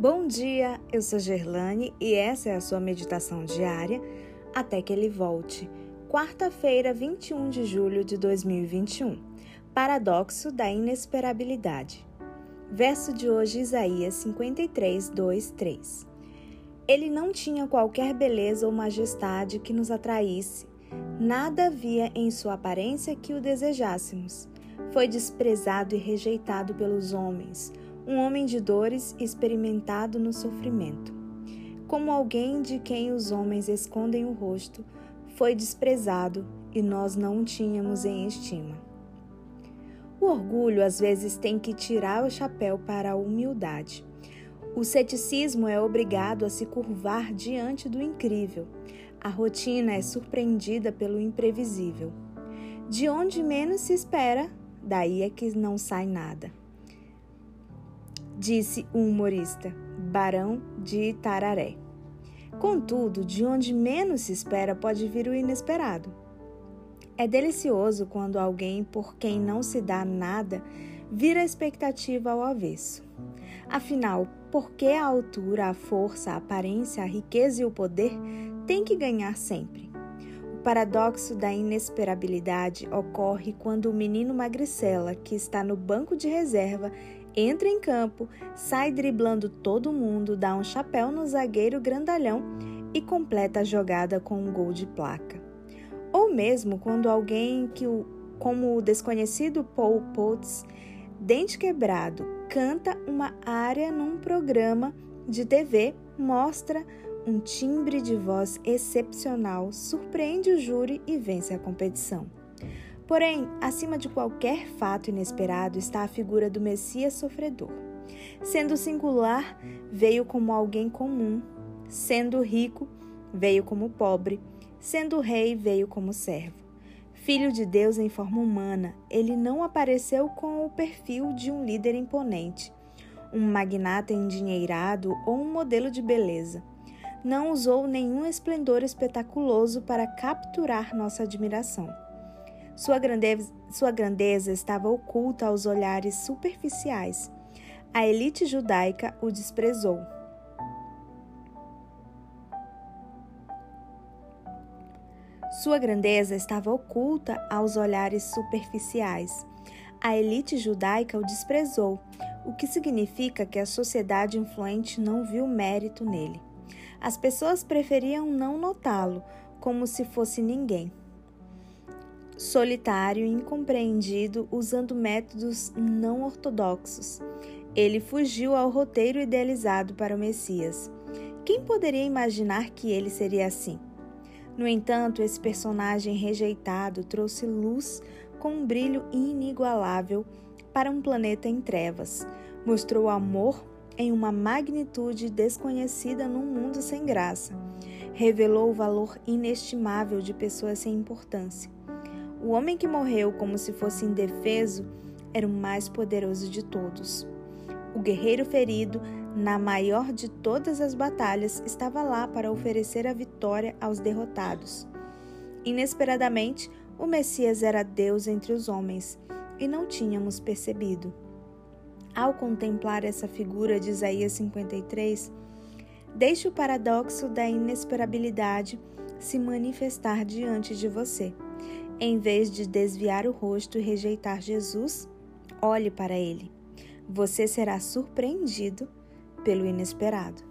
Bom dia, eu sou Gerlane e essa é a sua meditação diária até que ele volte. Quarta-feira, 21 de julho de 2021. Paradoxo da inesperabilidade. Verso de hoje, Isaías 53, 2, 3. Ele não tinha qualquer beleza ou majestade que nos atraísse. Nada havia em sua aparência que o desejássemos. Foi desprezado e rejeitado pelos homens, um homem de dores experimentado no sofrimento. Como alguém de quem os homens escondem o rosto, foi desprezado e nós não o tínhamos em estima. O orgulho às vezes tem que tirar o chapéu para a humildade. O ceticismo é obrigado a se curvar diante do incrível. A rotina é surpreendida pelo imprevisível. De onde menos se espera, daí é que não sai nada. Disse o humorista, Barão de Itararé. Contudo, de onde menos se espera pode vir o inesperado. É delicioso quando alguém por quem não se dá nada vira a expectativa ao avesso. Afinal, por que a altura, a força, a aparência, a riqueza e o poder têm que ganhar sempre? O paradoxo da inesperabilidade ocorre quando o menino magricela, que está no banco de reserva, entra em campo, sai driblando todo mundo, dá um chapéu no zagueiro grandalhão e completa a jogada com um gol de placa. Ou mesmo quando alguém que o, como o desconhecido Paul Potts, dente quebrado, canta uma área num programa de TV, mostra um timbre de voz excepcional surpreende o júri e vence a competição. Porém, acima de qualquer fato inesperado está a figura do Messias sofredor. Sendo singular, veio como alguém comum. Sendo rico, veio como pobre. Sendo rei, veio como servo. Filho de Deus em forma humana, ele não apareceu com o perfil de um líder imponente, um magnata endinheirado ou um modelo de beleza não usou nenhum esplendor espetaculoso para capturar nossa admiração. Sua grandeza, sua grandeza estava oculta aos olhares superficiais. A elite judaica o desprezou. Sua grandeza estava oculta aos olhares superficiais. A elite judaica o desprezou, o que significa que a sociedade influente não viu mérito nele. As pessoas preferiam não notá-lo, como se fosse ninguém. Solitário e incompreendido, usando métodos não ortodoxos. Ele fugiu ao roteiro idealizado para o Messias. Quem poderia imaginar que ele seria assim? No entanto, esse personagem rejeitado trouxe luz com um brilho inigualável para um planeta em trevas. Mostrou amor em uma magnitude desconhecida num mundo sem graça. Revelou o valor inestimável de pessoas sem importância. O homem que morreu como se fosse indefeso era o mais poderoso de todos. O guerreiro ferido, na maior de todas as batalhas, estava lá para oferecer a vitória aos derrotados. Inesperadamente, o Messias era Deus entre os homens e não tínhamos percebido. Ao contemplar essa figura de Isaías 53, deixe o paradoxo da inesperabilidade se manifestar diante de você. Em vez de desviar o rosto e rejeitar Jesus, olhe para ele. Você será surpreendido pelo inesperado.